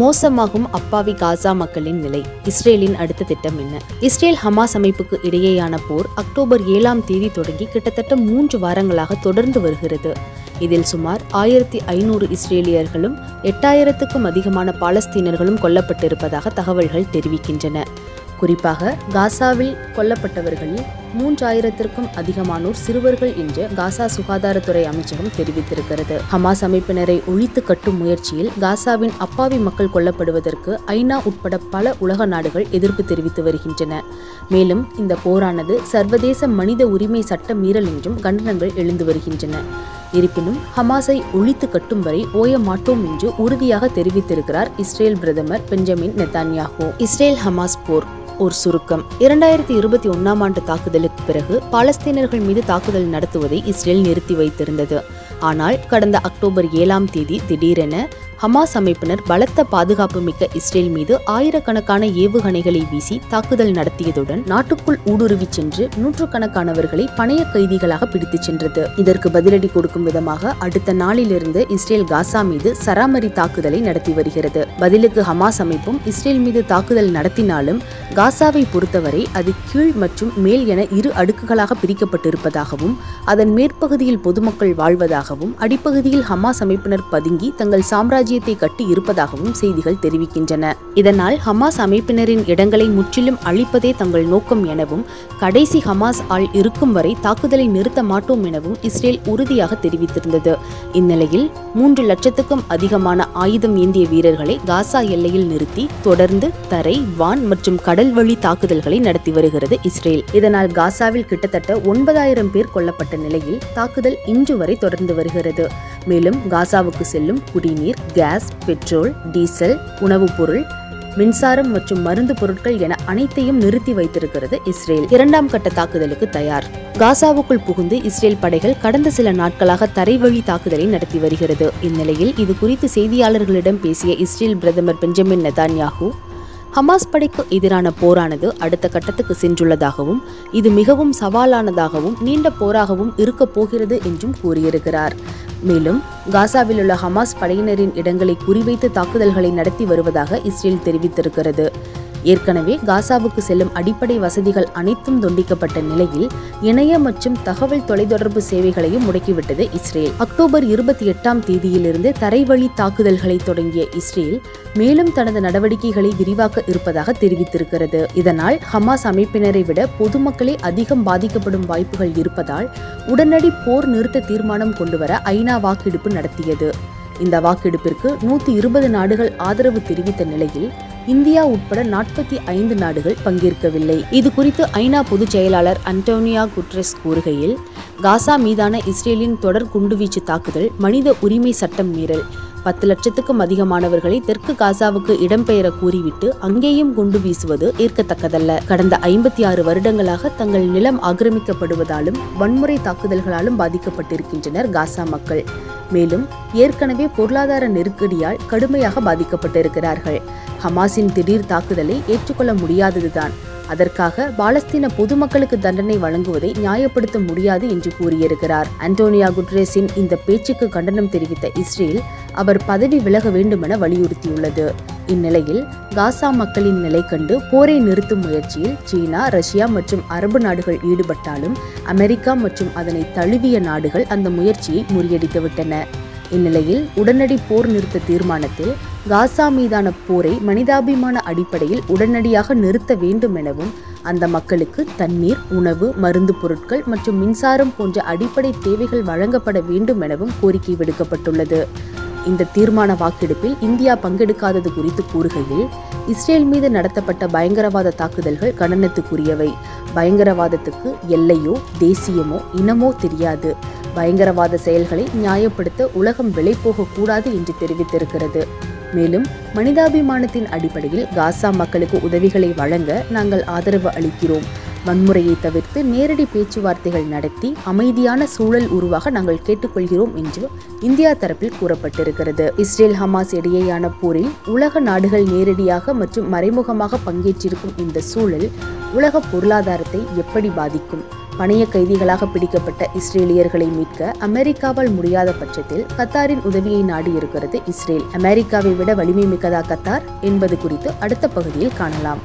மோசமாகும் அப்பாவி காசா மக்களின் நிலை. இஸ்ரேலின் அடுத்த திட்டம் என்ன? இஸ்ரேல் ஹமாஸ் அமைப்புக்கு இடையேயான போர் அக்டோபர் ஏழாம் தேதி தொடங்கி கிட்டத்தட்ட மூன்று வாரங்களாக தொடர்ந்து வருகிறது. இதில் சுமார் ஆயிரத்தி ஐநூறு இஸ்ரேலியர்களும் எட்டாயிரத்துக்கும் அதிகமான பாலஸ்தீனர்களும் கொல்லப்பட்டிருப்பதாக தகவல்கள் தெரிவிக்கின்றன. குறிப்பாக காசாவில் கொல்லப்பட்டவர்களில் மூன்றாயிரத்திற்கும் அதிகமானோர் சிறுவர்கள் என்று காசா சுகாதாரத்துறை அமைச்சகம் தெரிவித்திருக்கிறது. ஹமாஸ் அமைப்பினரை ஒழித்து கட்டும் முயற்சியில் காசாவின் அப்பாவி மக்கள் கொல்லப்படுவதற்கு ஐநா உட்பட பல உலக நாடுகள் எதிர்ப்பு தெரிவித்து வருகின்றன. மேலும் இந்த போரானது சர்வதேச மனித உரிமை சட்ட மீறல் என்றும் கண்டனங்கள் எழுந்து வருகின்றன. இருப்பினும் ஹமாஸை ஒழித்து கட்டும் வரை ஓய மாட்டோம் என்று உறுதியாக தெரிவித்திருக்கிறார் இஸ்ரேல் பிரதமர் பெஞ்சமின் நெத்தான்யாகோ இஸ்ரேல் ஹமாஸ் போர் ஒரு சுருக்கம். இரண்டாயிரத்தி இருபத்தி ஒன்னாம் ஆண்டு தாக்குதலுக்கு பிறகு பாலஸ்தீனர்கள் மீது தாக்குதல் நடத்துவதை இஸ்ரேல் நிறுத்தி வைத்திருந்தது. ஆனால் கடந்த அக்டோபர் ஏழாம் தேதி திடீரென ஹமாஸ் அமைப்பினர் பலத்த பாதுகாப்பு மிக்க இஸ்ரேல் மீது ஆயிரக்கணக்கான ஏவுகணைகளை வீசி தாக்குதல் நடத்தியதுடன் நாட்டுக்குள் ஊடுருவி சென்று நூற்றுக்கணக்கானவர்களை பணைய கைதிகளாக பிடித்துச் சென்றது. இதற்கு பதிலடி கொடுக்கும் விதமாக அடுத்த நாளிலிருந்து இஸ்ரேல் காசா மீது சராமரி தாக்குதலை நடத்தி வருகிறது. பதிலுக்கு ஹமாஸ் அமைப்பும் இஸ்ரேல் மீது தாக்குதல் நடத்தினாலும் காசாவை பொறுத்தவரை அது கீழ் மற்றும் மேல் என இரு அடுக்குகளாக பிரிக்கப்பட்டிருப்பதாகவும் அதன் மேற்பகுதியில் பொதுமக்கள் வாழ்வதாகவும் அடிப்பகுதியில் ஹமாஸ் அமைப்பினர் பதுங்கி தங்கள் சாம்ராஜ்ய ராஜ்யத்தை கட்டி இருப்பதாகவும் செய்திகள் தெரிவிக்கின்றன. இதனால் ஹமாஸ் அமைப்பினரின் இடங்களை முற்றிலும் அழிப்பதே தங்கள் நோக்கம் எனவும் கடைசி ஹமாஸ் ஆள் இருக்கும் வரை தாக்குதலை நிறுத்த மாட்டோம் எனவும் இஸ்ரேல் உறுதியாக தெரிவித்திருந்தது. இந்நிலையில் மூன்று லட்சத்துக்கும் அதிகமான ஆயுதம் ஏந்திய வீரர்களை காசா எல்லையில் நிறுத்தி தொடர்ந்து தரை வான் மற்றும் கடல் வழி தாக்குதல்களை நடத்தி வருகிறது இஸ்ரேல். இதனால் காசாவில் கிட்டத்தட்ட ஒன்பதாயிரம் பேர் கொல்லப்பட்ட நிலையில் தாக்குதல் இன்று வரை தொடர்ந்து வருகிறது. மேலும் காசாவுக்கு செல்லும் குடிநீர் கேஸ் பெட்ரோல் டீசல் உணவுப் பொருள் மின்சாரம் மற்றும் மருந்து பொருட்கள் என அனைத்தையும் நிறுத்தி வைத்திருக்கிறது இஸ்ரேல். இரண்டாம் கட்ட தாக்குதலுக்கு தயார். காசாவுக்குள் புகுந்து இஸ்ரேல் படைகள் கடந்த சில நாட்களாக தரைவழி தாக்குதலை நடத்தி வருகிறது. இந்நிலையில் இது குறித்து செய்தியாளர்களிடம் பேசிய இஸ்ரேல் பிரதமர் பெஞ்சமின் நெதான்யாகு ஹமாஸ் படைக்கு எதிரான போரானது அடுத்த கட்டத்துக்கு சென்றுள்ளதாகவும் இது மிகவும் சவாலானதாகவும் நீண்ட போராகவும் இருக்கப் போகிறது என்றும் கூறியிருக்கிறார். மேலும் காசாவில் உள்ள ஹமாஸ் படையினரின் இடங்களை குறிவைத்து தாக்குதல்களை நடத்தி வருவதாக இஸ்ரேல் தெரிவித்திருக்கிறது. ஏற்கனவே காசாவுக்கு செல்லும் அடிப்படை வசதிகள் அனைத்தும் துண்டிக்கப்பட்ட நிலையில் இணைய மற்றும் தகவல் தொலைத்தொடர்பு சேவைகளையும் முடக்கிவிட்டது இஸ்ரேல். அக்டோபர் இருபத்தி எட்டாம் தேதியிலிருந்து தரைவழி தாக்குதல்களை தொடங்கிய இஸ்ரேல் மேலும் தனது நடவடிக்கைகளை விரிவாக்க இருப்பதாக தெரிவித்திருக்கிறது. இதனால் ஹமாஸ் அமைப்பினரை விட பொதுமக்களே அதிகம் பாதிக்கப்படும் வாய்ப்புகள் இருப்பதால் உடனடி போர் நிறுத்த தீர்மானம் கொண்டுவர ஐநா வாக்கெடுப்பு நடத்தியது. இந்த வாக்கெடுப்பிற்கு நூத்தி இருபது நாடுகள் ஆதரவு தெரிவித்த நிலையில் இந்தியா உட்பட நாற்பத்தி ஐந்து நாடுகள் பங்கேற்கவில்லை. இது குறித்து ஐநா பொதுச் செயலாளர் அன்டோனியா குட்ரெஸ் கூறுகையில் காசா மீதான இஸ்ரேலின் தொடர் குண்டுவீச்சு தாக்குதல் மனித உரிமை சட்டம் மீறல் பத்து லட்சத்துக்கும் அதிகமானவர்களை தெற்கு காசாவுக்கு இடம்பெயர கூறிவிட்டு அங்கேயும் குண்டு வீசுவது ஏற்கத்தக்கதல்ல. கடந்த ஐம்பத்தி ஆறு வருடங்களாக தங்கள் நிலம் ஆக்கிரமிக்கப்படுவதாலும் வன்முறை தாக்குதல்களாலும் பாதிக்கப்பட்டிருக்கின்றனர் காசா மக்கள். மேலும் ஏற்கனவே பொருளாதார நெருக்கடியால் கடுமையாக பாதிக்கப்பட்டிருக்கிறார்கள். ஹமாஸின் திடீர் தாக்குதலை ஏற்றுக்கொள்ள முடியாததுதான். அதற்காக பாலஸ்தீன பொதுமக்களுக்கு தண்டனை வழங்குவதை நியாயப்படுத்த முடியாது என்று கூறியிருக்கிறார். அண்டோனியா குட்ரேஸின் இந்த பேச்சுக்கு கண்டனம் தெரிவித்த இஸ்ரேல் அவர் பதவி விலக வேண்டுமென வலியுறுத்தியுள்ளது. இந்நிலையில் காசா மக்களின் நிலை கண்டு போரை நிறுத்தும் முயற்சியில் சீனா ரஷ்யா மற்றும் அரபு நாடுகள் ஈடுபட்டாலும் அமெரிக்கா மற்றும் அதனை தழுவிய நாடுகள் அந்த முயற்சியை முறியடித்துவிட்டன இந்நிலையில் உடனடி போர் நிறுத்த தீர்மானத்தில் காசா மீதான போரை மனிதாபிமான அடிப்படையில் உடனடியாக நிறுத்த வேண்டும் எனவும் அந்த மக்களுக்கு தண்ணீர் உணவு மருந்து பொருட்கள் மற்றும் மின்சாரம் போன்ற அடிப்படை தேவைகள் வழங்கப்பட வேண்டும் எனவும் கோரிக்கை விடுக்கப்பட்டுள்ளது. இந்த தீர்மான வாக்கெடுப்பில் இந்தியா பங்கெடுக்காதது குறித்து கூறுகையில் இஸ்ரேல் மீது நடத்தப்பட்ட பயங்கரவாத தாக்குதல்கள் கண்டனத்துக்குரியவை. பயங்கரவாதத்துக்கு எல்லையோ தேசியமோ இனமோ தெரியாது. பயங்கரவாத செயல்களை நியாயப்படுத்த உலகம் விலை போகக்கூடாது என்று தெரிவித்திருக்கிறது. மேலும் மனிதாபிமானத்தின் அடிப்படையில் காசா மக்களுக்கு உதவிகளை வழங்க நாங்கள் ஆதரவு அளிக்கிறோம். வன்முறையை தவிர்த்து நேரடி பேச்சுவார்த்தைகள் நடத்தி அமைதியான சூழல் உருவாக நாங்கள் கேட்டுக்கொள்கிறோம் என்று இந்தியா தரப்பில் கூறப்பட்டிருக்கிறது. இஸ்ரேல் ஹமாஸ் இடையேயான போரில் உலக நாடுகள் நேரடியாக மற்றும் மறைமுகமாக பங்கேற்றிருக்கும் இந்த சூழல் உலக பொருளாதாரத்தை எப்படி பாதிக்கும்? பணைய கைதிகளாக பிடிக்கப்பட்ட இஸ்ரேலியர்களை மீட்க அமெரிக்காவால் முடியாத பட்சத்தில் கத்தாரின் உதவியை நாடியிருக்கிறது இஸ்ரேல். அமெரிக்காவை விட வலிமை மிக்கதா கத்தார் என்பது குறித்து அடுத்த பகுதியில் காணலாம்.